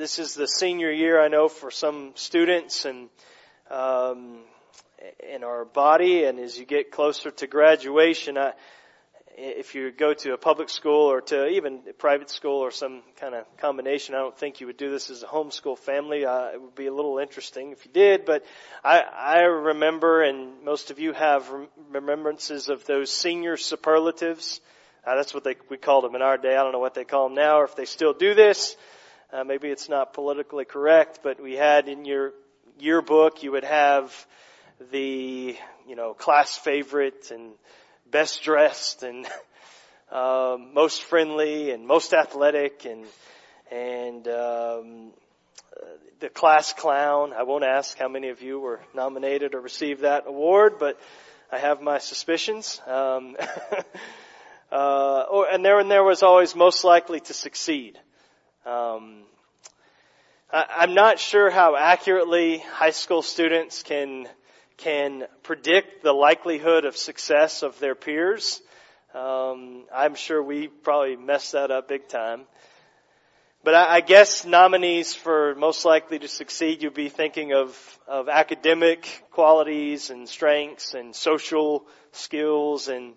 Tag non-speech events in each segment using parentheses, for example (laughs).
this is the senior year, I know, for some students and um, in our body, and as you get closer to graduation, I, if you go to a public school or to even a private school or some kind of combination, I don't think you would do this as a homeschool family. Uh, it would be a little interesting if you did, but I, I remember, and most of you have remembrances of those senior superlatives. Uh, that's what they, we called them in our day. I don't know what they call them now or if they still do this. Uh, maybe it's not politically correct, but we had in your yearbook, you would have the, you know, class favorite and best dressed and um, (laughs) most friendly and most athletic and and um, the class clown. I won't ask how many of you were nominated or received that award, but I have my suspicions. Um, (laughs) uh, or, and there and there was always most likely to succeed. Um, I'm not sure how accurately high school students can can predict the likelihood of success of their peers. Um, I'm sure we probably messed that up big time. But I, I guess nominees for most likely to succeed, you'd be thinking of, of academic qualities and strengths and social skills and,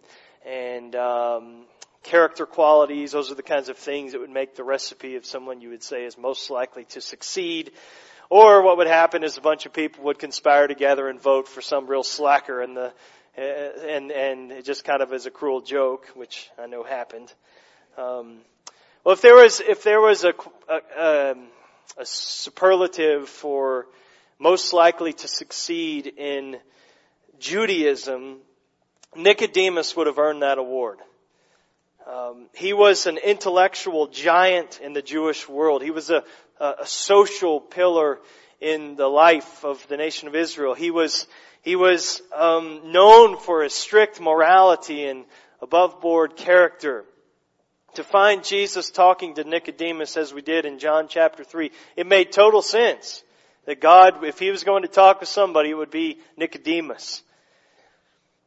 and, um, character qualities. Those are the kinds of things that would make the recipe of someone you would say is most likely to succeed. Or what would happen is a bunch of people would conspire together and vote for some real slacker and the, and, and just kind of as a cruel joke, which I know happened. Um, well, if there was, if there was a, a, um, a superlative for most likely to succeed in Judaism, Nicodemus would have earned that award. Um, he was an intellectual giant in the Jewish world. He was a, a social pillar in the life of the nation of Israel. He was he was um, known for his strict morality and above board character. To find Jesus talking to Nicodemus as we did in John chapter 3, it made total sense that God, if he was going to talk with somebody, it would be Nicodemus.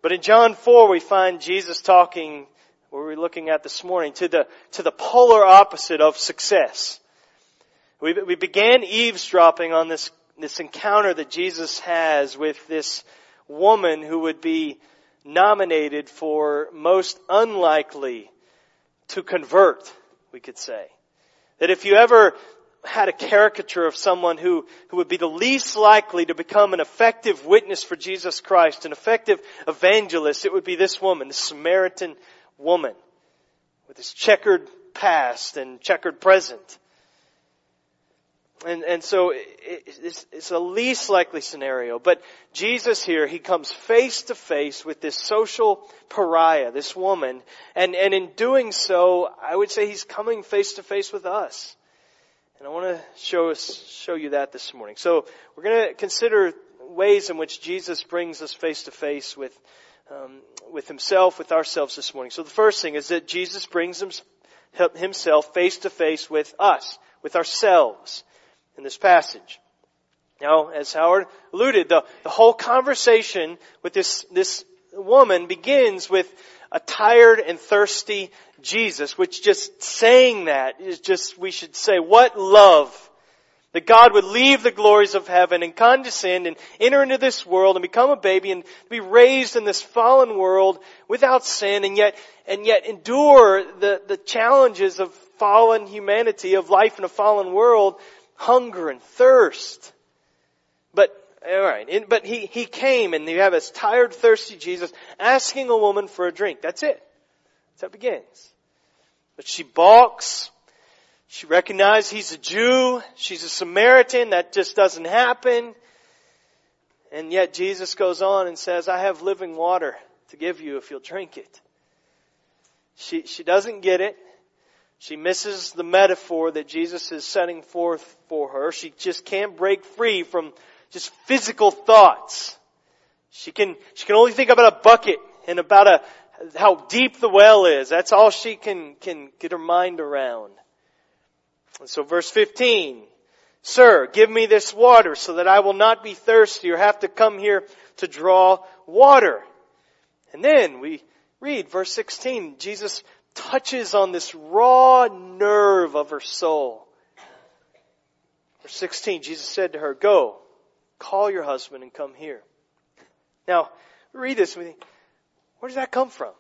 But in John 4, we find Jesus talking, where we're looking at this morning, to the, to the polar opposite of success. We, we began eavesdropping on this, this encounter that Jesus has with this woman who would be nominated for most unlikely to convert, we could say. That if you ever had a caricature of someone who, who would be the least likely to become an effective witness for Jesus Christ, an effective evangelist, it would be this woman, the Samaritan woman, with this checkered past and checkered present. And, and so it's, it's a least likely scenario. But Jesus here, he comes face to face with this social pariah, this woman. And, and in doing so, I would say he's coming face to face with us. And I want to show us, show you that this morning. So we're going to consider ways in which Jesus brings us face to face with, um, with himself, with ourselves this morning. So the first thing is that Jesus brings himself face to face with us, with ourselves in this passage. Now, as Howard alluded, the, the whole conversation with this, this woman begins with a tired and thirsty Jesus, which just saying that is just, we should say, what love that God would leave the glories of heaven and condescend and enter into this world and become a baby and be raised in this fallen world without sin and yet, and yet endure the, the challenges of fallen humanity, of life in a fallen world hunger and thirst. But, alright, but he, he came and you have this tired, thirsty Jesus asking a woman for a drink. That's it. That's how it begins. But she balks. She recognizes he's a Jew. She's a Samaritan. That just doesn't happen. And yet Jesus goes on and says, I have living water to give you if you'll drink it. She, she doesn't get it. She misses the metaphor that Jesus is setting forth for her. She just can't break free from just physical thoughts. She can, she can only think about a bucket and about a, how deep the well is. That's all she can, can get her mind around. And so verse 15, Sir, give me this water so that I will not be thirsty or have to come here to draw water. And then we read verse 16, Jesus touches on this raw nerve of her soul. Verse 16, Jesus said to her, Go, call your husband and come here. Now, read this with me. Where does that come from?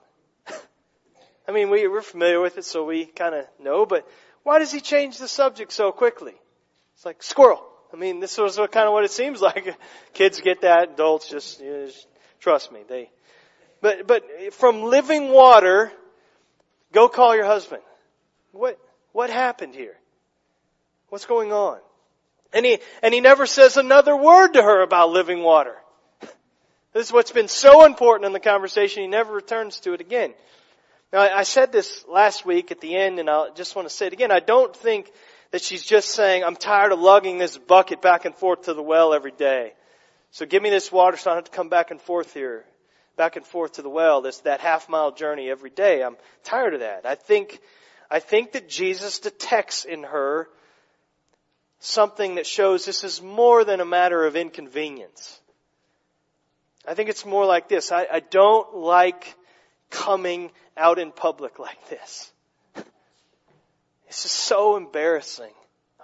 (laughs) I mean, we, we're familiar with it, so we kind of know, but why does he change the subject so quickly? It's like squirrel. I mean, this was kind of what it seems (laughs) like. Kids get that, adults just, you know, just trust me, they, but, but from living water, go call your husband. What, what happened here? What's going on? And he, and he never says another word to her about living water. (laughs) This is what's been so important in the conversation. He never returns to it again. Now, I said this last week at the end, and I just want to say it again. I don't think that she's just saying, I'm tired of lugging this bucket back and forth to the well every day. So give me this water so I don't have to come back and forth here, back and forth to the well, this, that half mile journey every day. I'm tired of that. I think, I think that Jesus detects in her something that shows this is more than a matter of inconvenience. I think it's more like this. I, I don't like coming out in public like this. This is so embarrassing.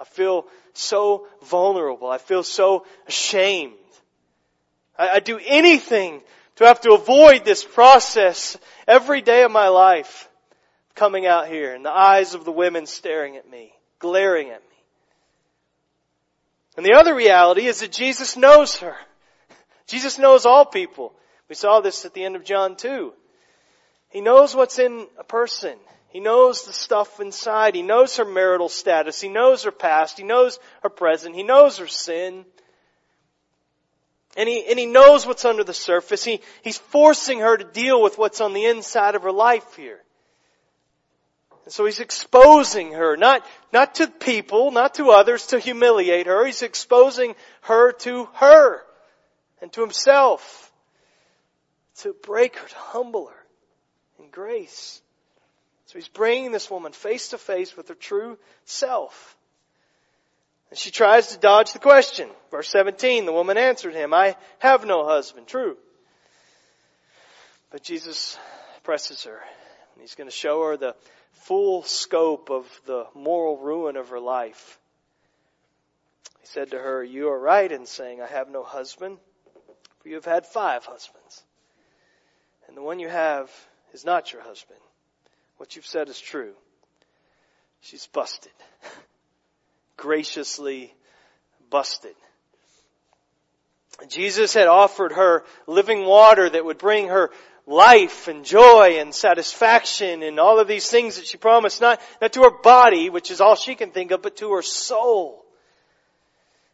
I feel so vulnerable. I feel so ashamed. I, I do anything to have to avoid this process every day of my life coming out here and the eyes of the women staring at me, glaring at me. And the other reality is that Jesus knows her. Jesus knows all people. We saw this at the end of John 2. He knows what's in a person. He knows the stuff inside. He knows her marital status. He knows her past. He knows her present. He knows her sin. And he, and he knows what's under the surface. He, he's forcing her to deal with what's on the inside of her life here. And so he's exposing her, not, not to people, not to others to humiliate her. He's exposing her to her and to himself to break her, to humble her grace. So he's bringing this woman face to face with her true self. And she tries to dodge the question. Verse 17, the woman answered him, I have no husband. True. But Jesus presses her and he's going to show her the full scope of the moral ruin of her life. He said to her, You are right in saying, I have no husband, for you have had five husbands. And the one you have is not your husband. What you've said is true. She's busted. (laughs) Graciously busted. Jesus had offered her living water that would bring her life and joy and satisfaction and all of these things that she promised, not, not to her body, which is all she can think of, but to her soul.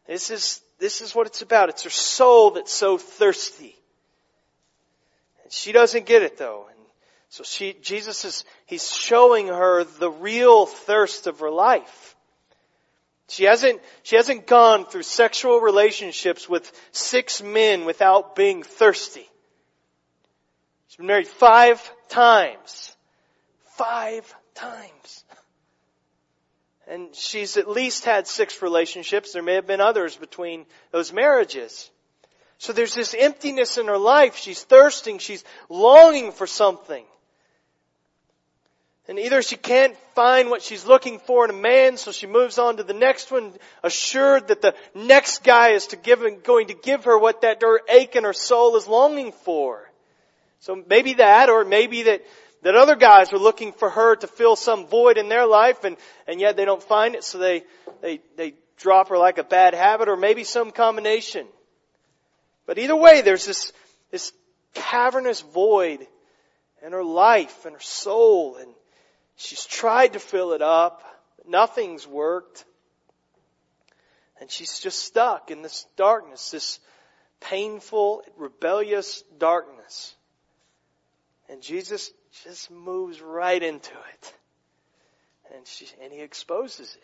This is, this is what it's about. It's her soul that's so thirsty. And she doesn't get it though. So she, Jesus is, he's showing her the real thirst of her life. She hasn't, she hasn't gone through sexual relationships with six men without being thirsty. She's been married five times. Five times. And she's at least had six relationships. There may have been others between those marriages. So there's this emptiness in her life. She's thirsting. She's longing for something. And either she can't find what she's looking for in a man, so she moves on to the next one, assured that the next guy is to give, going to give her what that her ache in her soul is longing for. So maybe that, or maybe that, that other guys are looking for her to fill some void in their life and, and yet they don't find it, so they, they, they drop her like a bad habit, or maybe some combination. But either way, there's this, this cavernous void in her life and her soul and She's tried to fill it up, nothing's worked. And she's just stuck in this darkness, this painful, rebellious darkness. And Jesus just moves right into it. And she, and he exposes it.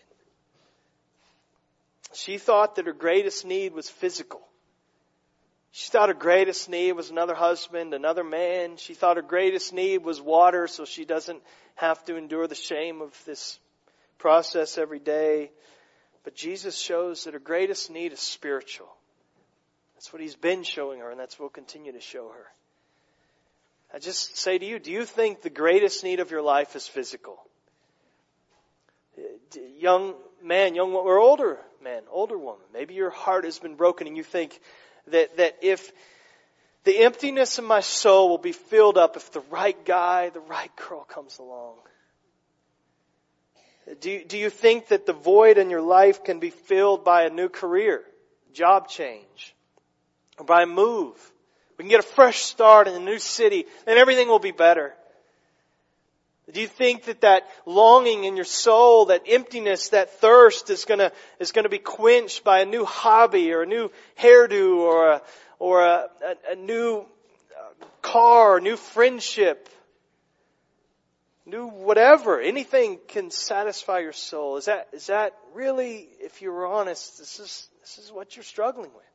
She thought that her greatest need was physical. She thought her greatest need was another husband, another man. She thought her greatest need was water so she doesn't have to endure the shame of this process every day. But Jesus shows that her greatest need is spiritual. That's what he's been showing her and that's what we'll continue to show her. I just say to you, do you think the greatest need of your life is physical? Young man, young woman, or older man, older woman, maybe your heart has been broken and you think that, that if the emptiness of my soul will be filled up if the right guy, the right girl comes along. Do you, do you think that the void in your life can be filled by a new career, job change, or by a move? We can get a fresh start in a new city, and everything will be better. Do you think that that longing in your soul, that emptiness, that thirst is gonna, is gonna be quenched by a new hobby or a new hairdo or a, or a, a, a new uh, car, new friendship, new whatever, anything can satisfy your soul. Is that, is that really, if you were honest, this is, this is what you're struggling with?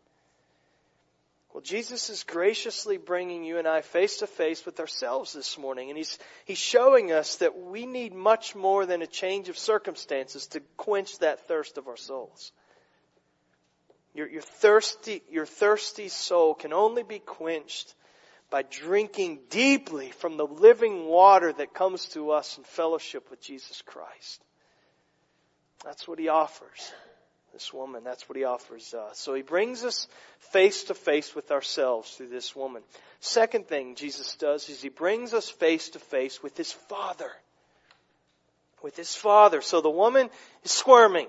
Well, Jesus is graciously bringing you and I face to face with ourselves this morning, and He's, He's showing us that we need much more than a change of circumstances to quench that thirst of our souls. Your, your thirsty, your thirsty soul can only be quenched by drinking deeply from the living water that comes to us in fellowship with Jesus Christ. That's what he offers. This woman, that's what he offers us. So he brings us face to face with ourselves through this woman. Second thing Jesus does is he brings us face to face with his father. With his father. So the woman is squirming.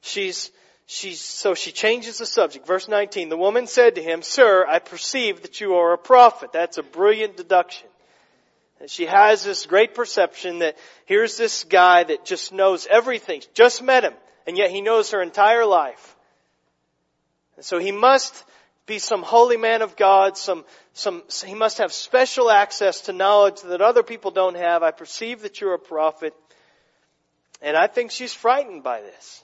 She's She's, so she changes the subject. Verse 19, the woman said to him, Sir, I perceive that you are a prophet. That's a brilliant deduction. And she has this great perception that here's this guy that just knows everything, just met him, and yet he knows her entire life. And so he must be some holy man of God, some, some, he must have special access to knowledge that other people don't have. I perceive that you're a prophet. And I think she's frightened by this.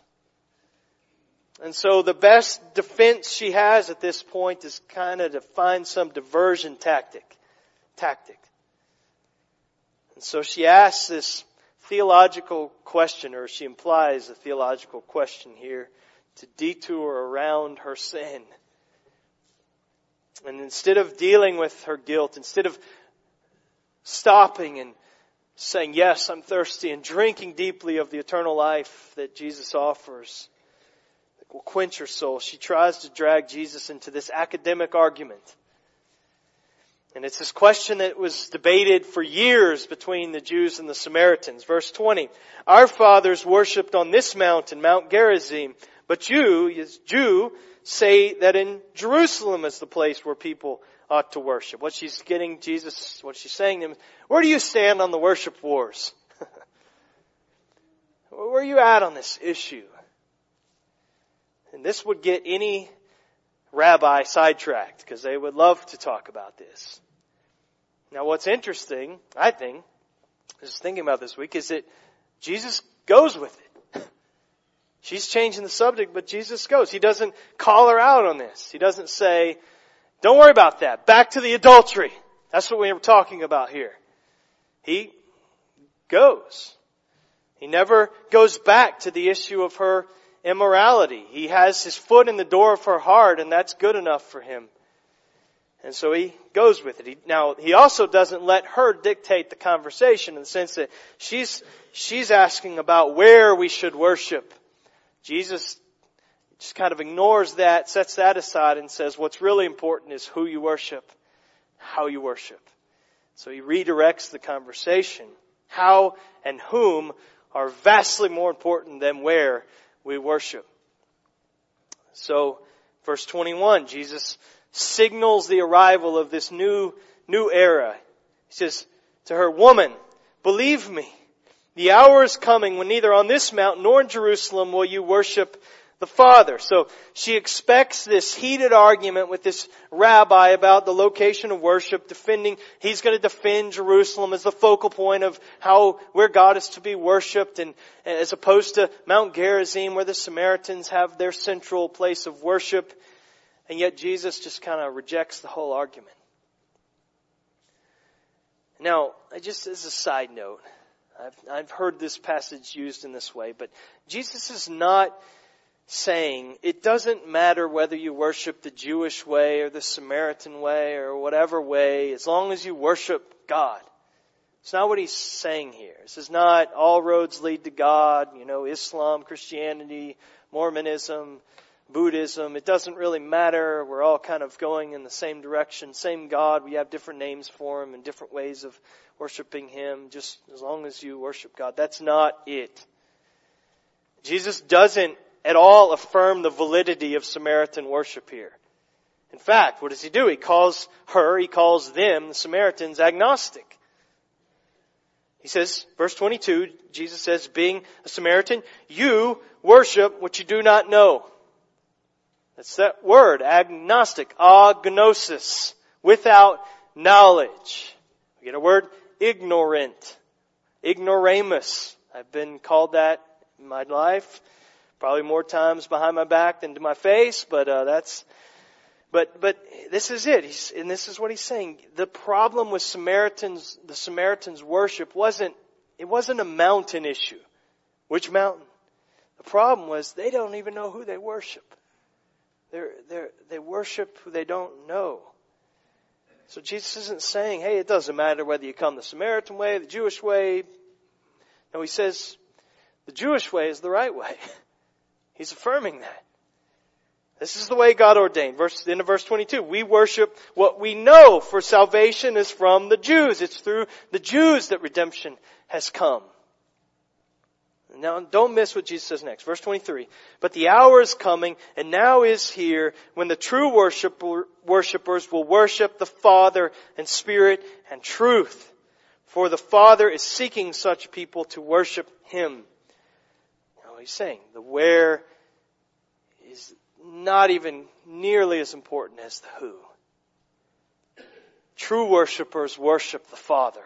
And so the best defense she has at this point is kind of to find some diversion tactic. Tactic. And so she asks this theological question, or she implies a theological question here, to detour around her sin. And instead of dealing with her guilt, instead of stopping and saying, yes, I'm thirsty and drinking deeply of the eternal life that Jesus offers, that will quench her soul. She tries to drag Jesus into this academic argument. And it's this question that was debated for years between the Jews and the Samaritans. Verse 20. Our fathers worshipped on this mountain, Mount Gerizim, but you, Jew, say that in Jerusalem is the place where people ought to worship. What she's getting Jesus, what she's saying to him, where do you stand on the worship wars? (laughs) where are you at on this issue? And this would get any rabbi sidetracked because they would love to talk about this. Now what's interesting, I think, just thinking about this week, is that Jesus goes with it. (laughs) She's changing the subject, but Jesus goes. He doesn't call her out on this. He doesn't say, don't worry about that. Back to the adultery. That's what we were talking about here. He goes. He never goes back to the issue of her immorality. He has his foot in the door of her heart and that's good enough for him. And so he goes with it. He, now, he also doesn't let her dictate the conversation in the sense that she's, she's asking about where we should worship. Jesus just kind of ignores that, sets that aside and says what's really important is who you worship, how you worship. So he redirects the conversation. How and whom are vastly more important than where we worship. So, verse 21, Jesus signals the arrival of this new, new era. He says to her, woman, believe me, the hour is coming when neither on this mountain nor in Jerusalem will you worship the Father. So she expects this heated argument with this rabbi about the location of worship, defending, he's going to defend Jerusalem as the focal point of how, where God is to be worshiped and, as opposed to Mount Gerizim where the Samaritans have their central place of worship. And yet Jesus just kind of rejects the whole argument. Now, just as a side note, I've, I've heard this passage used in this way, but Jesus is not saying it doesn't matter whether you worship the Jewish way or the Samaritan way or whatever way, as long as you worship God. It's not what he's saying here. This is not all roads lead to God, you know, Islam, Christianity, Mormonism, Buddhism. It doesn't really matter. We're all kind of going in the same direction, same God. We have different names for Him and different ways of worshiping Him, just as long as you worship God. That's not it. Jesus doesn't at all affirm the validity of Samaritan worship here. In fact, what does he do? He calls her, he calls them, the Samaritans, agnostic. He says, verse 22, Jesus says, being a Samaritan, you worship what you do not know. That's that word, agnostic, agnosis, without knowledge. We get a word, ignorant, ignoramus. I've been called that in my life, probably more times behind my back than to my face, but uh, that's. But but this is it, he's, and this is what he's saying. The problem with Samaritans, the Samaritans' worship wasn't it wasn't a mountain issue. Which mountain? The problem was they don't even know who they worship. They're, they're, they worship who they don't know. So Jesus isn't saying, hey, it doesn't matter whether you come the Samaritan way, the Jewish way. No, he says, the Jewish way is the right way. (laughs) He's affirming that. This is the way God ordained. Verse, into verse 22. We worship what we know for salvation is from the Jews. It's through the Jews that redemption has come. Now, don't miss what Jesus says next. Verse 23. But the hour is coming, and now is here, when the true worshiper, worshipers will worship the Father in spirit and truth. For the Father is seeking such people to worship Him. He's saying the where is not even nearly as important as the who. True worshippers worship the Father.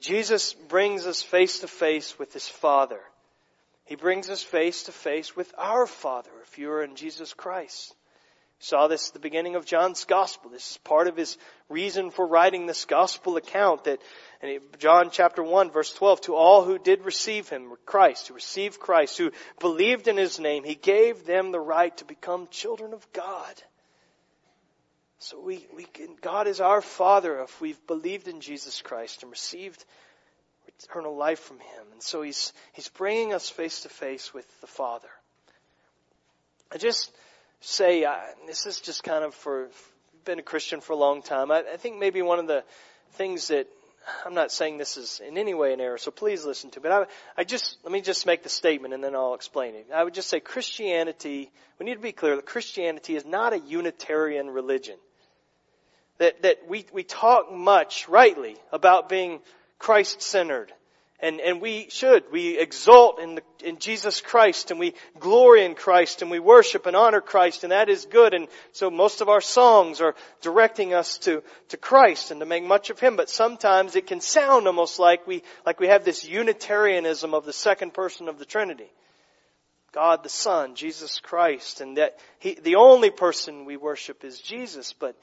Jesus brings us face to face with His Father. He brings us face to face with our Father if you are in Jesus Christ. Saw this at the beginning of John's Gospel. This is part of his reason for writing this Gospel account that John chapter 1 verse 12, to all who did receive Him, Christ, who received Christ, who believed in His name, He gave them the right to become children of God. So we, we can, God is our Father if we've believed in Jesus Christ and received eternal life from Him. And so He's, He's bringing us face to face with the Father. I just say, uh, this is just kind of for, been a Christian for a long time. I, I think maybe one of the things that, I'm not saying this is in any way an error, so please listen to me. But I, I just, let me just make the statement and then I'll explain it. I would just say Christianity, we need to be clear that Christianity is not a Unitarian religion that, that we, we talk much, rightly, about being Christ-centered. And, and we should. We exult in, the, in Jesus Christ and we glory in Christ and we worship and honor Christ and that is good. And so most of our songs are directing us to, to Christ and to make much of Him. But sometimes it can sound almost like we, like we have this Unitarianism of the second person of the Trinity. God the Son, Jesus Christ, and that He, the only person we worship is Jesus, but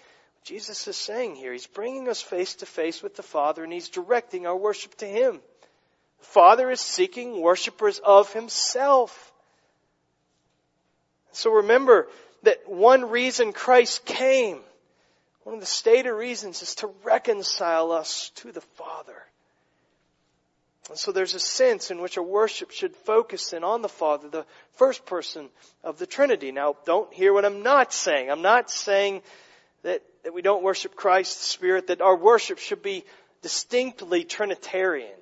Jesus is saying here, He's bringing us face to face with the Father and He's directing our worship to Him. The Father is seeking worshipers of Himself. So remember that one reason Christ came, one of the stated reasons is to reconcile us to the Father. And so there's a sense in which our worship should focus in on the Father, the first person of the Trinity. Now, don't hear what I'm not saying. I'm not saying that, that we don't worship Christ, the Spirit, that our worship should be distinctly Trinitarian.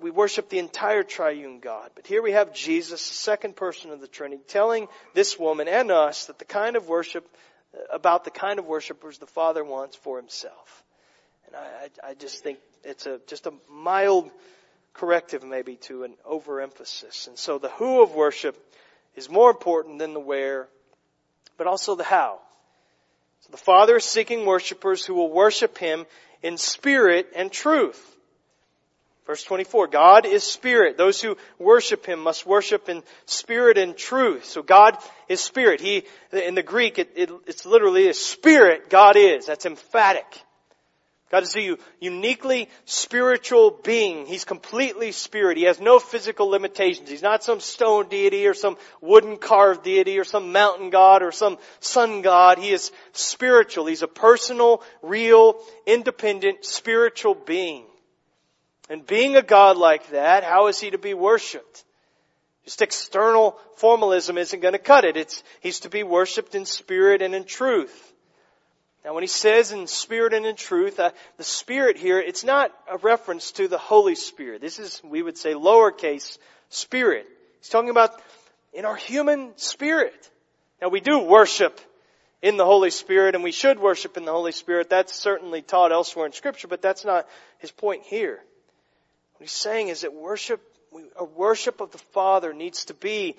We worship the entire triune God. But here we have Jesus, the second person of the Trinity, telling this woman and us that the kind of worship, about the kind of worshipers the Father wants for himself. And I, I just think it's a, just a mild corrective maybe to an overemphasis. And so the who of worship is more important than the where but also the how. So the Father is seeking worshipers who will worship Him in spirit and truth. Verse 24, God is spirit. Those who worship Him must worship in spirit and truth. So God is spirit. He, in the Greek, it, it, it's literally a spirit God is. That's emphatic. God is a uniquely spiritual being. He's completely spirit. He has no physical limitations. He's not some stone deity or some wooden carved deity or some mountain god or some sun god. He is spiritual. He's a personal, real, independent, spiritual being. And being a God like that, how is he to be worshiped? Just external formalism isn't going to cut it. It's, he's to be worshiped in spirit and in truth. Now when he says in spirit and in truth, uh, the spirit here, it's not a reference to the Holy Spirit. This is, we would say, lowercase spirit. He's talking about in our human spirit. Now we do worship in the Holy Spirit and we should worship in the Holy Spirit. That's certainly taught elsewhere in scripture, but that's not his point here. What he's saying is that worship, a worship of the Father needs to be,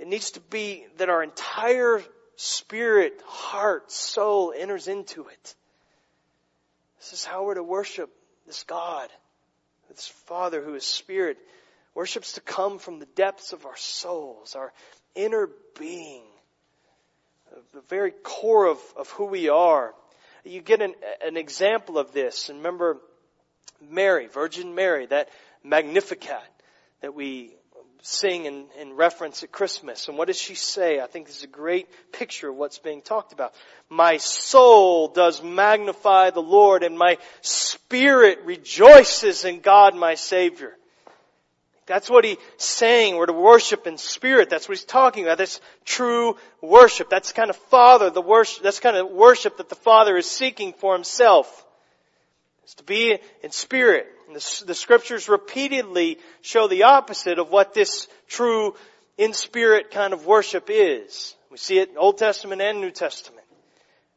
it needs to be that our entire spirit, heart, soul enters into it. This is how we're to worship this God, this Father who is spirit. Worship's to come from the depths of our souls, our inner being, the very core of, of who we are. You get an, an example of this. And remember Mary, Virgin Mary, that Magnificat that we sing in, in reference at Christmas. And what does she say? I think this is a great picture of what's being talked about. My soul does magnify the Lord and my spirit rejoices in God my Savior. That's what he's saying. We're to worship in spirit. That's what he's talking about. That's true worship. That's kind of Father, the worship, that's kind of worship that the Father is seeking for himself. It's to be in spirit. The, the, scriptures repeatedly show the opposite of what this true in spirit kind of worship is. We see it in Old Testament and New Testament.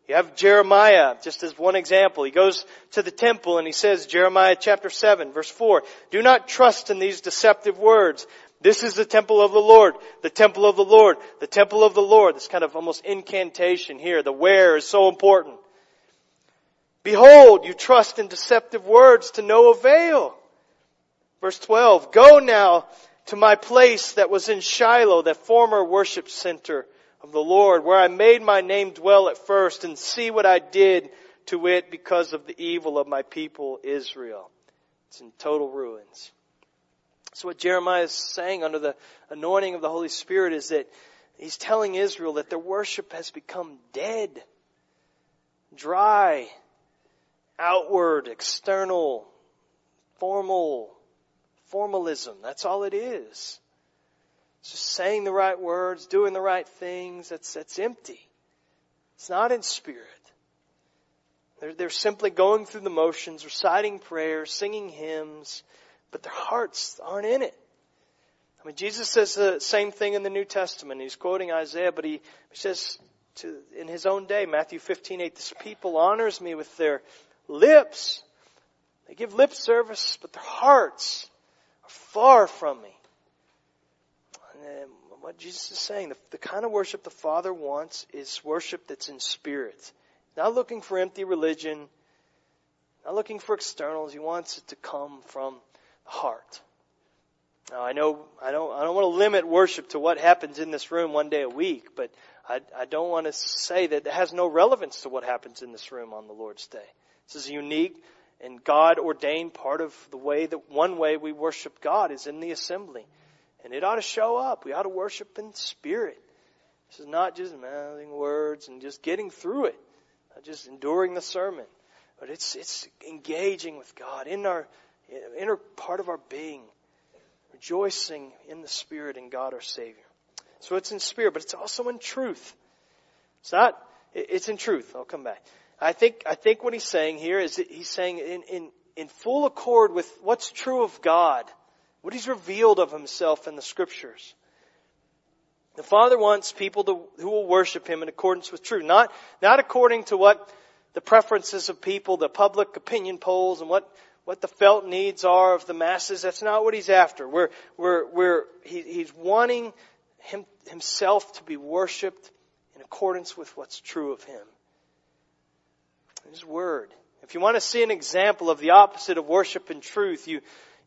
You have Jeremiah, just as one example. He goes to the temple and he says, Jeremiah chapter 7 verse 4, do not trust in these deceptive words. This is the temple of the Lord, the temple of the Lord, the temple of the Lord. This kind of almost incantation here. The where is so important. Behold, you trust in deceptive words to no avail. Verse 12, go now to my place that was in Shiloh, that former worship center of the Lord, where I made my name dwell at first, and see what I did to it because of the evil of my people Israel. It's in total ruins. So what Jeremiah is saying under the anointing of the Holy Spirit is that he's telling Israel that their worship has become dead, dry, outward, external, formal, formalism. That's all it is. It's just saying the right words, doing the right things. That's, that's empty. It's not in spirit. They're, they're simply going through the motions, reciting prayers, singing hymns, but their hearts aren't in it. I mean, Jesus says the same thing in the New Testament. He's quoting Isaiah, but he, says to, in his own day, Matthew 15, 8, this people honors me with their lips. They give lip service, but their hearts are far from me. And what Jesus is saying, the, the kind of worship the Father wants is worship that's in spirit. Not looking for empty religion, not looking for externals. He wants it to come from the heart. Now I know I don't I don't want to limit worship to what happens in this room one day a week, but I, I don't want to say that it has no relevance to what happens in this room on the Lord's day. This is a unique and God ordained part of the way that one way we worship God is in the assembly. And it ought to show up. We ought to worship in spirit. This is not just mouthing words and just getting through it, not just enduring the sermon, but it's, it's engaging with God in our inner part of our being, rejoicing in the Spirit and God our Savior. So it's in spirit, but it's also in truth. It's not, it's in truth. I'll come back. I think, I think what he's saying here is that he's saying in, in, in full accord with what's true of God, what he's revealed of himself in the scriptures. The Father wants people to, who will worship Him in accordance with truth, not, not according to what the preferences of people, the public opinion polls, and what, what the felt needs are of the masses. That's not what He's after. We're, we're, we're, he, He's wanting him, Himself to be worshiped in accordance with what's true of Him. His Word. If you want to see an example of the opposite of worship and truth, you,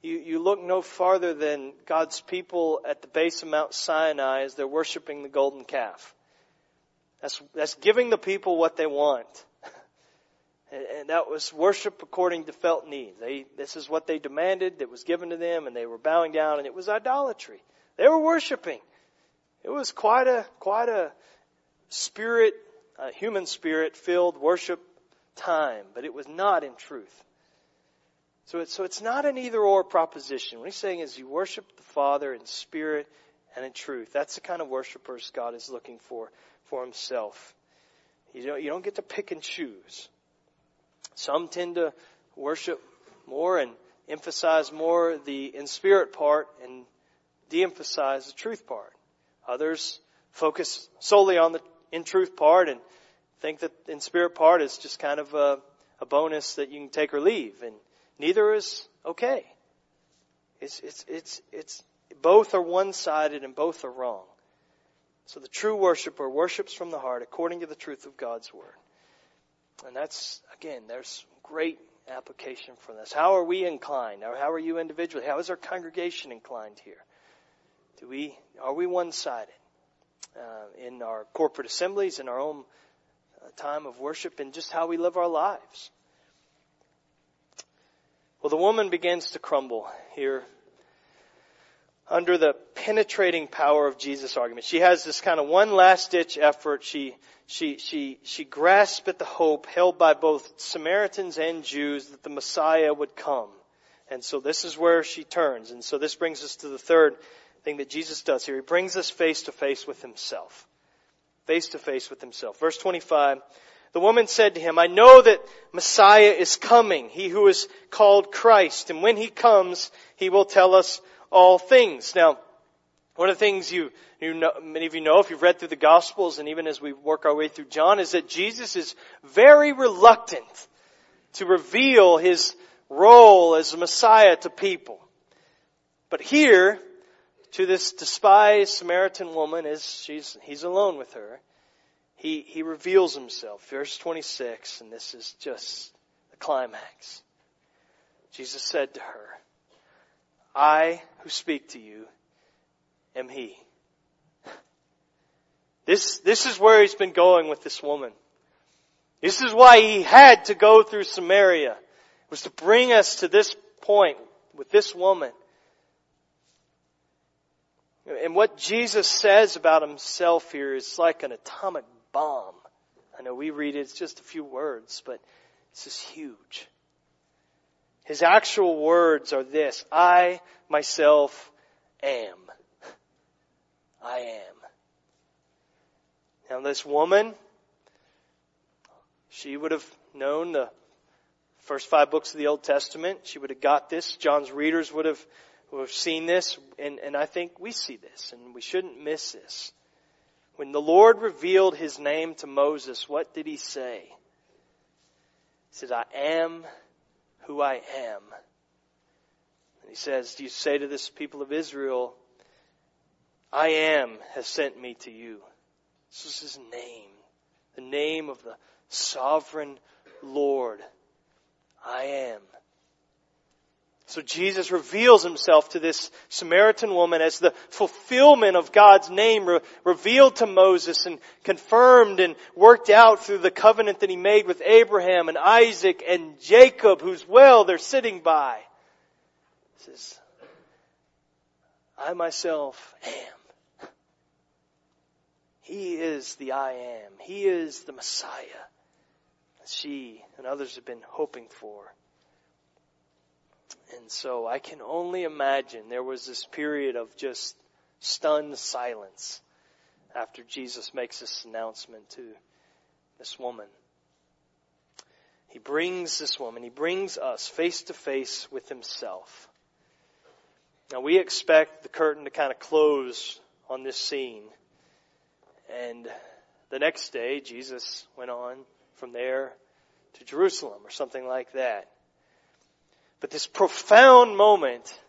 you, you look no farther than God's people at the base of Mount Sinai as they're worshiping the golden calf. That's, that's giving the people what they want. (laughs) And that was worship according to felt need. They, this is what they demanded that was given to them and they were bowing down and it was idolatry. They were worshiping. It was quite a, quite a spirit, a human spirit filled worship time, but it was not in truth. So it's, so it's not an either or proposition. What he's saying is you worship the Father in spirit and in truth. That's the kind of worshipers God is looking for for himself. You don't, you don't get to pick and choose. Some tend to worship more and emphasize more the in spirit part and de-emphasize the truth part. Others focus solely on the in truth part and think that in spirit part is just kind of a, a bonus that you can take or leave. And neither is okay. It's, it's, it's, it's, both are one-sided and both are wrong. So the true worshiper worships from the heart according to the truth of God's Word. And that's, again, there's great application for this. How are we inclined? Or how are you individually? How is our congregation inclined here? Do we, are we one-sided? Uh, in our corporate assemblies, in our own uh, time of worship, and just how we live our lives. Well, the woman begins to crumble here under the penetrating power of Jesus' argument. She has this kind of one last ditch effort. She, she, she, she grasps at the hope held by both Samaritans and Jews that the Messiah would come. And so this is where she turns. And so this brings us to the third thing that Jesus does here. He brings us face to face with himself. Face to face with himself. Verse 25. The woman said to him, I know that Messiah is coming, he who is called Christ, and when he comes, he will tell us all things. Now, one of the things you, you know, many of you know if you've read through the Gospels and even as we work our way through John is that Jesus is very reluctant to reveal his role as Messiah to people. But here, to this despised Samaritan woman, as she's, he's alone with her, he, he reveals himself. Verse 26, and this is just the climax. Jesus said to her, I who speak to you am he. This, this is where he's been going with this woman. This is why he had to go through Samaria. Was to bring us to this point with this woman. And what Jesus says about himself here is like an atomic bomb. I know we read it, it's just a few words, but this is huge. His actual words are this, I myself am. I am. Now this woman, she would have known the first five books of the Old Testament. She would have got this. John's readers would have, have seen this. And, and I think we see this and we shouldn't miss this. When the Lord revealed His name to Moses, what did He say? He said, I am who I am. And He says, do you say to this people of Israel, I am has sent me to you. This is His name. The name of the sovereign Lord. I am. So Jesus reveals himself to this Samaritan woman as the fulfillment of God's name re- revealed to Moses and confirmed and worked out through the covenant that he made with Abraham and Isaac and Jacob, whose well they're sitting by. He says, I myself am. He is the I am. He is the Messiah that she and others have been hoping for. And so I can only imagine there was this period of just stunned silence after Jesus makes this announcement to this woman. He brings this woman, he brings us face to face with himself. Now we expect the curtain to kind of close on this scene. And the next day, Jesus went on from there to Jerusalem or something like that. But this profound moment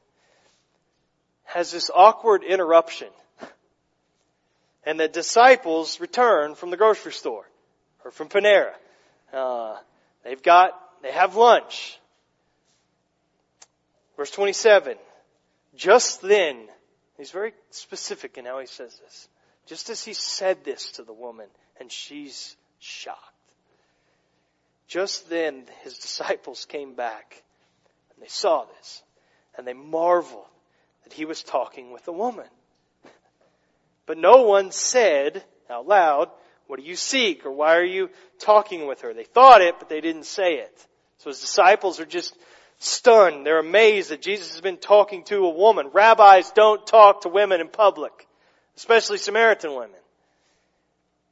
has this awkward interruption. And the disciples return from the grocery store or from Panera. Uh, they've got, they have lunch. Verse 27. Just then, he's very specific in how he says this. Just as he said this to the woman, and she's shocked. Just then, his (laughs) disciples came back and they saw this and they marveled that he was talking with a woman. But no one said out loud, what do you seek? Or why are you talking with her? They thought it, but they didn't say it. So his disciples are just stunned. They're amazed that Jesus has been talking to a woman. Rabbis don't talk to women in public, especially Samaritan women.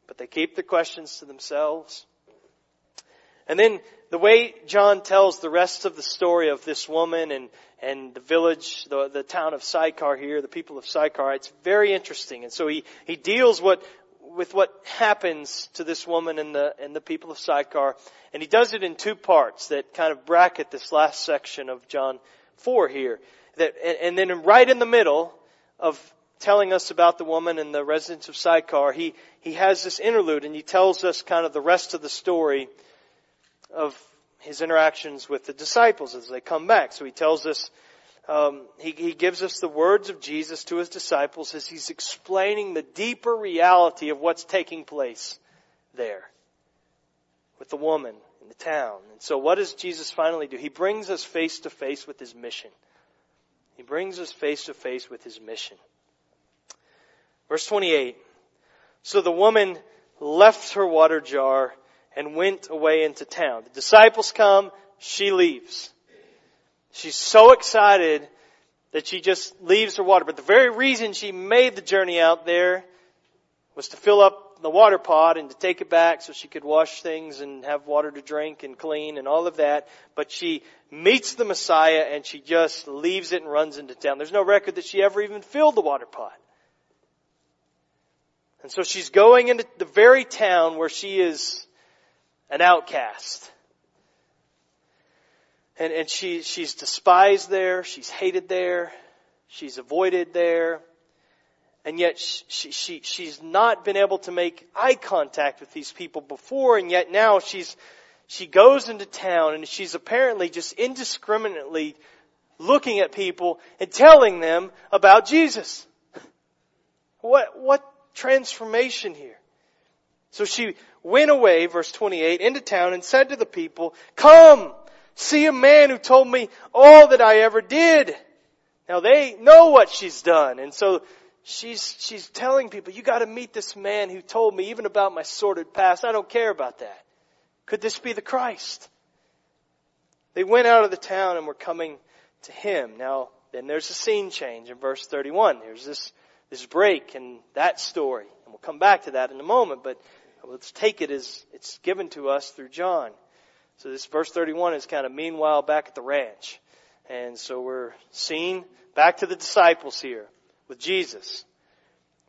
But they keep the questions to themselves. And then the way John tells the rest of the story of this woman and, and the village, the, the town of Sychar here, the people of Sychar, it's very interesting. And so he, he deals what, with what happens to this woman and the, and the people of Sychar. And he does it in two parts that kind of bracket this last section of John 4 here. That, and, and then right in the middle of telling us about the woman and the residents of Sychar, he, he has this interlude and he tells us kind of the rest of the story of his interactions with the disciples as they come back. So he tells us um, he, he gives us the words of Jesus to his disciples as he's explaining the deeper reality of what's taking place there with the woman in the town. And so what does Jesus finally do? He brings us face to face with his mission. He brings us face to face with his mission. Verse 28. So the woman left her water jar and went away into town. The disciples come, she leaves. She's so excited that she just leaves her water. But the very reason she made the journey out there was to fill up the water pot and to take it back so she could wash things and have water to drink and clean and all of that. But she meets the Messiah and she just leaves it and runs into town. There's no record that she ever even filled the water pot. And so she's going into the very town where she is an outcast. And, and she, she's despised there, she's hated there, she's avoided there, and yet she, she, she's not been able to make eye contact with these people before, and yet now she's, she goes into town and she's apparently just indiscriminately looking at people and telling them about Jesus. What, what transformation here? So she went away, verse 28, into town and said to the people, come, see a man who told me all that I ever did. Now they know what she's done. And so she's, she's telling people, you gotta meet this man who told me even about my sordid past. I don't care about that. Could this be the Christ? They went out of the town and were coming to him. Now, then there's a scene change in verse 31. There's this, this break in that story. And we'll come back to that in a moment, but let's take it as it's given to us through John. So this verse 31 is kind of meanwhile back at the ranch. And so we're seeing back to the disciples here with Jesus.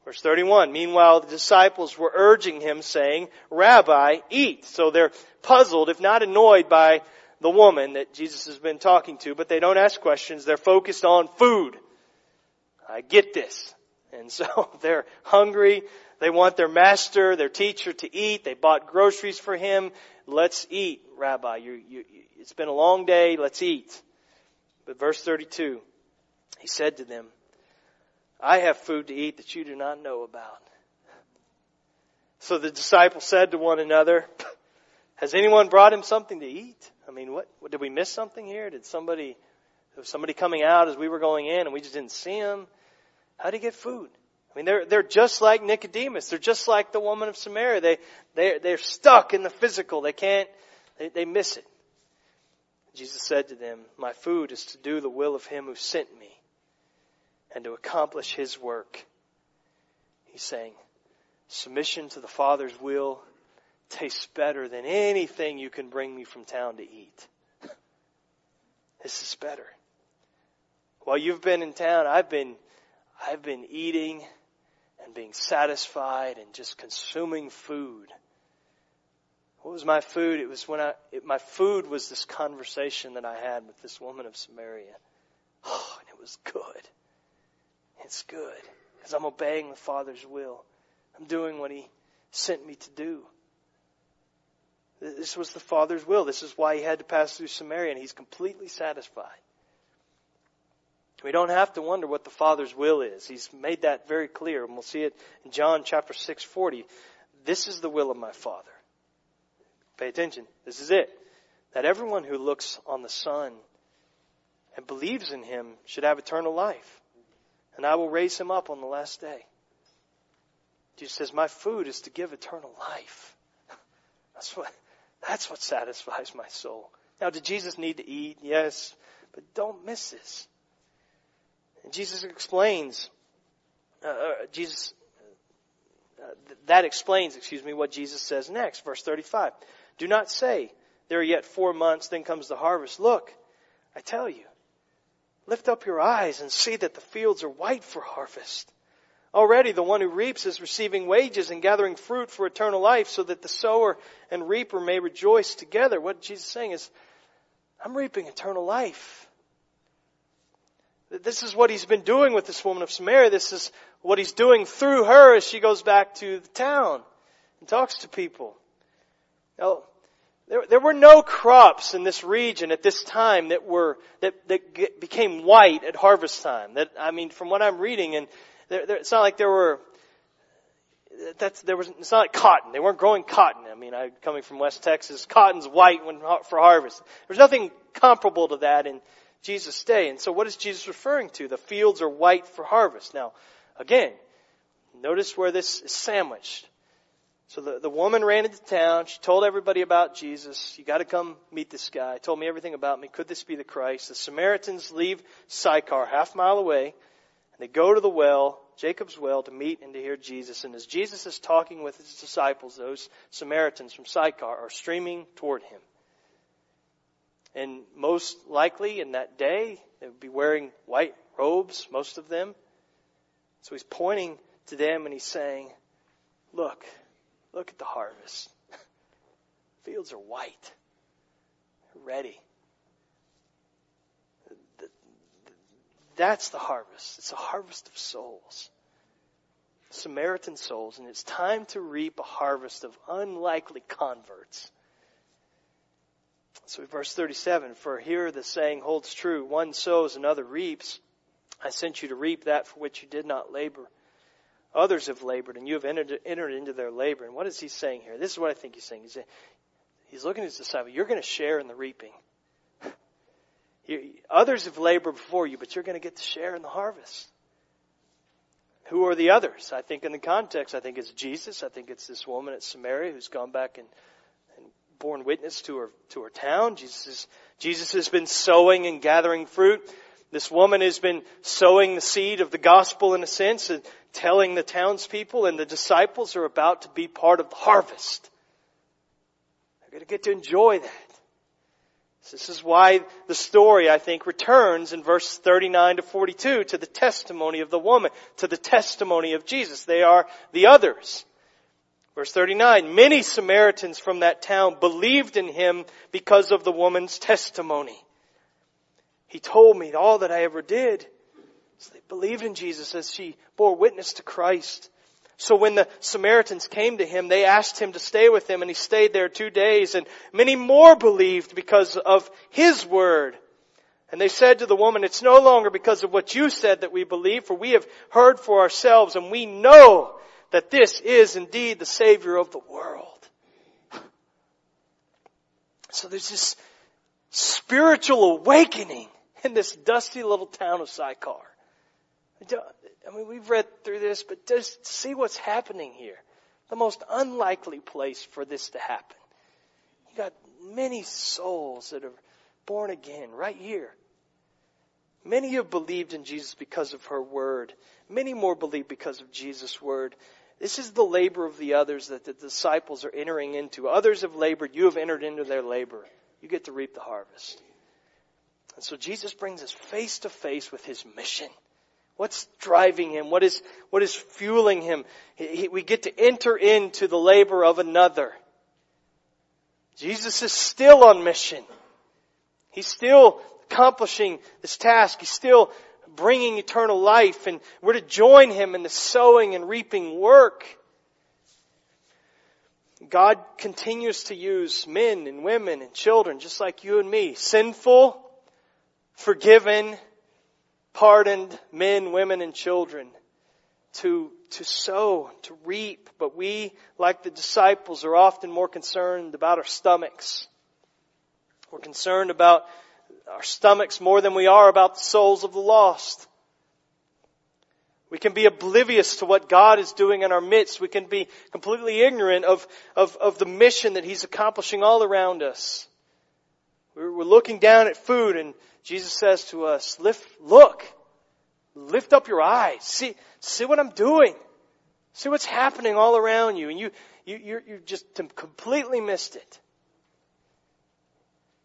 Verse 31, meanwhile the disciples were urging him saying, Rabbi, eat. So they're puzzled, if not annoyed by the woman that Jesus has been talking to, but they don't ask questions. They're focused on food. I get this. And so (laughs) they're hungry. They want their master, their teacher to eat. They bought groceries for him. Let's eat, Rabbi. You, you, it's been a long day. Let's eat. But verse 32, he said to them, I have food to eat that you do not know about. So the disciples said to one another, (laughs) has anyone brought him something to eat? I mean, what, what did we miss something here? Did somebody, was somebody coming out as we were going in and we just didn't see him? How did he get food? I mean, they're, they're just like Nicodemus. They're just like the woman of Samaria. They, they're, they're stuck in the physical. They can't, they, they miss it. Jesus said to them, My food is to do the will of him who sent me and to accomplish his work. He's saying, submission to the Father's will tastes better than anything you can bring me from town to eat. (laughs) this is better. While you've been in town, I've been, I've been eating and being satisfied and just consuming food. What was my food? It was when I, it, my food was this conversation that I had with this woman of Samaria. Oh, (sighs) and it was good. It's good because I'm obeying the Father's will. I'm doing what He sent me to do. This was the Father's will. This is why He had to pass through Samaria and He's completely satisfied. We don't have to wonder what the Father's will is. He's made that very clear, and we'll see it in John chapter 6, 40. This is the will of my Father. Pay attention. This is it. That everyone who looks on the Son and believes in Him should have eternal life. And I will raise Him up on the last day. Jesus says, my food is to give eternal life. (laughs) That's what, that's what satisfies my soul. Now, did Jesus need to eat? Yes. But don't miss this. Jesus explains, uh, uh, Jesus, uh, that explains, excuse me, what Jesus says next. Verse 35. Do not say, there are yet four months, then comes the harvest. Look, I tell you, lift up your eyes and see that the fields are white for harvest. Already the one who reaps is receiving wages and gathering fruit for eternal life so that the sower and reaper may rejoice together. What Jesus is saying is, I'm reaping eternal life. This is what he's been doing with this woman of Samaria. This is what he's doing through her as she goes back to the town and talks to people. Now, there, there were no crops in this region at this time that were, that, that became white at harvest time. That, I mean, from what I'm reading, and there, there, it's not like there were, that's, there was, it's not like cotton. They weren't growing cotton. I mean, I, coming from West Texas, cotton's white when, for harvest. There's nothing comparable to that in Jesus' day. And so what is Jesus referring to? The fields are white for harvest. Now, again, notice where this is sandwiched. So the, the woman ran into town. She told everybody about Jesus. You got to come meet this guy. Told me everything about me. Could this be the Christ? The Samaritans leave Sychar, half mile away, and they go to the well, Jacob's well, to meet and to hear Jesus. And as Jesus is talking with his disciples, those Samaritans from Sychar are streaming toward him. And most likely in that day, they would be wearing white robes, most of them. So he's pointing to them and he's saying, Look, Look at the harvest. (laughs) Fields are white, ready. That's the harvest. It's a harvest of souls. Samaritan souls, and it's time to reap a harvest of unlikely converts. So verse 37, for here the saying holds true, one sows, another reaps. I sent you to reap that for which you did not labor. Others have labored, and you have entered, entered into their labor. And what is he saying here? This is what I think he's saying. He's, he's looking at his disciples. You're going to share in the reaping. (laughs) others have labored before you, but you're going to get to share in the harvest. Who are the others? I think in the context, I think it's Jesus. I think it's this woman at Samaria who's gone back and borne witness to her to her town. Jesus is, Jesus has been sowing and gathering fruit. This woman has been sowing the seed of the gospel in a sense and telling the townspeople and the disciples are about to be part of the harvest. They're going to get to enjoy that. This is why the story, I think, returns in verse 39 to 42 to the testimony of the woman, to the testimony of Jesus. They are the others. Verse 39, many Samaritans from that town believed in him because of the woman's testimony. He told me all that I ever did. So they believed in Jesus as she bore witness to Christ. So when the Samaritans came to him, they asked him to stay with them and he stayed there two days and many more believed because of his word. And they said to the woman, it's no longer because of what you said that we believe, for we have heard for ourselves and we know that this is indeed the Savior of the world. So there's this spiritual awakening in this dusty little town of Sychar. I mean, we've read through this, but just see what's happening here. The most unlikely place for this to happen. You got many souls that are born again right here. Many have believed in Jesus because of her word. Many more believe because of Jesus' word. This is the labor of the others that the disciples are entering into. Others have labored. You have entered into their labor. You get to reap the harvest. And so Jesus brings us face to face with his mission. What's driving him? What is, what is fueling him? He, he, we get to enter into the labor of another. Jesus is still on mission. He's still accomplishing this task. He's still bringing eternal life and we're to join him in the sowing and reaping work. God continues to use men and women and children just like you and me, sinful, forgiven, pardoned men, women, and children to, to sow, to reap. But we, like the disciples, are often more concerned about our stomachs. We're concerned about our stomachs more than we are about the souls of the lost. We can be oblivious to what God is doing in our midst. We can be completely ignorant of, of, of the mission that He's accomplishing all around us. We're, we're looking down at food and Jesus says to us, lift, look, lift up your eyes. See, see what I'm doing. See what's happening all around you. And you, you, you're, you just completely missed it.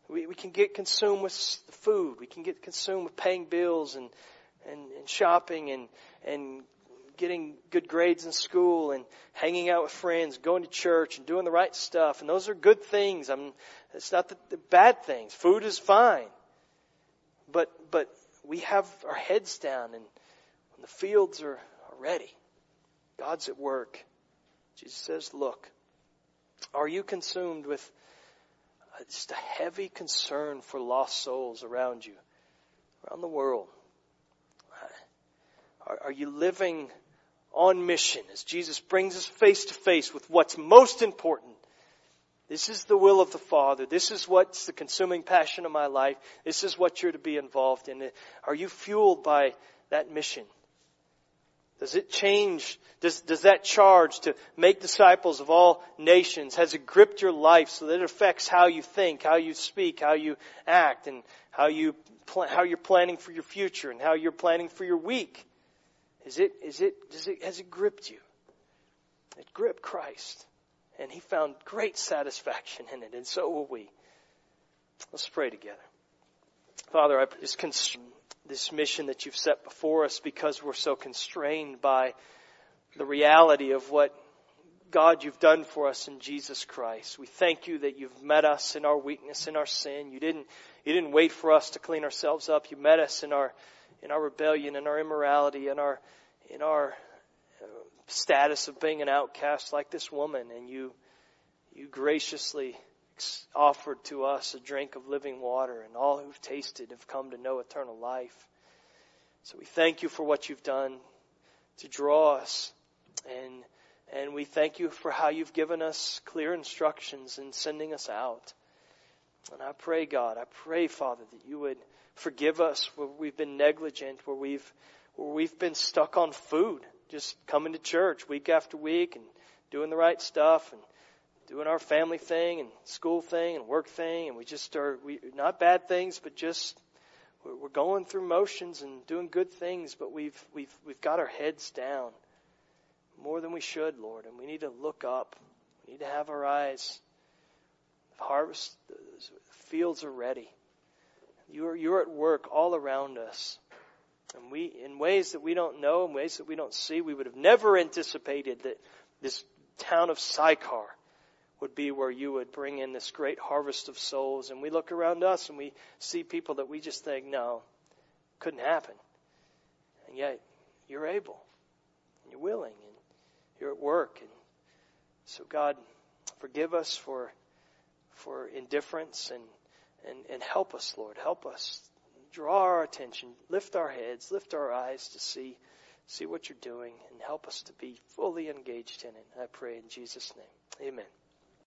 We, we can get consumed with food. We can get consumed with paying bills and, and, and shopping and, and getting good grades in school and hanging out with friends, going to church and doing the right stuff. And those are good things. I'm, it's not the, the bad things. Food is fine. But, but we have our heads down and when the fields are, are ready, God's at work. Jesus says, look, are you consumed with just a heavy concern for lost souls around you, around the world? Are, are you living on mission as Jesus brings us face to face with what's most important. This is the will of the Father. This is what's the consuming passion of my life. This is what you're to be involved in. Are you fueled by that mission? Does it change? Does, does that charge to make disciples of all nations, has it gripped your life so that it affects how you think, how you speak, how you act, and how you, how you're planning for your future and how you're planning for your week? Is it, is it, does it, has it gripped you? It gripped Christ. And he found great satisfaction in it, and so will we. Let's pray together. Father, I just consume this mission that you've set before us because we're so constrained by the reality of what God you've done for us in Jesus Christ. We thank you that you've met us in our weakness, in our sin. You didn't, you didn't wait for us to clean ourselves up. You met us in our in our rebellion, in our immorality, in our in our uh, status of being an outcast like this woman, and you you graciously offered to us a drink of living water, and all who've tasted have come to know eternal life. So we thank you for what you've done to draw us, and and we thank you for how you've given us clear instructions in sending us out. And I pray, God, I pray, Father, that you would Forgive us where we've been negligent, where we've, where we've been stuck on food, just coming to church week after week and doing the right stuff and doing our family thing and school thing and work thing. And we just are, we, not bad things, but just, we're going through motions and doing good things, but we've, we've, we've got our heads down more than we should, Lord. And we need to look up. We need to have our eyes. Harvest, the fields are ready. You're, you're at work all around us. And we, in ways that we don't know, in ways that we don't see, we would have never anticipated that this town of Sychar would be where you would bring in this great harvest of souls. And we look around us and we see people that we just think, no, couldn't happen. And yet, you're able. And you're willing. And you're at work. And so God, forgive us for, for indifference and and, and help us, Lord. Help us. Draw our attention. Lift our heads. Lift our eyes to see, see what you're doing and help us to be fully engaged in it. I pray in Jesus' name. Amen.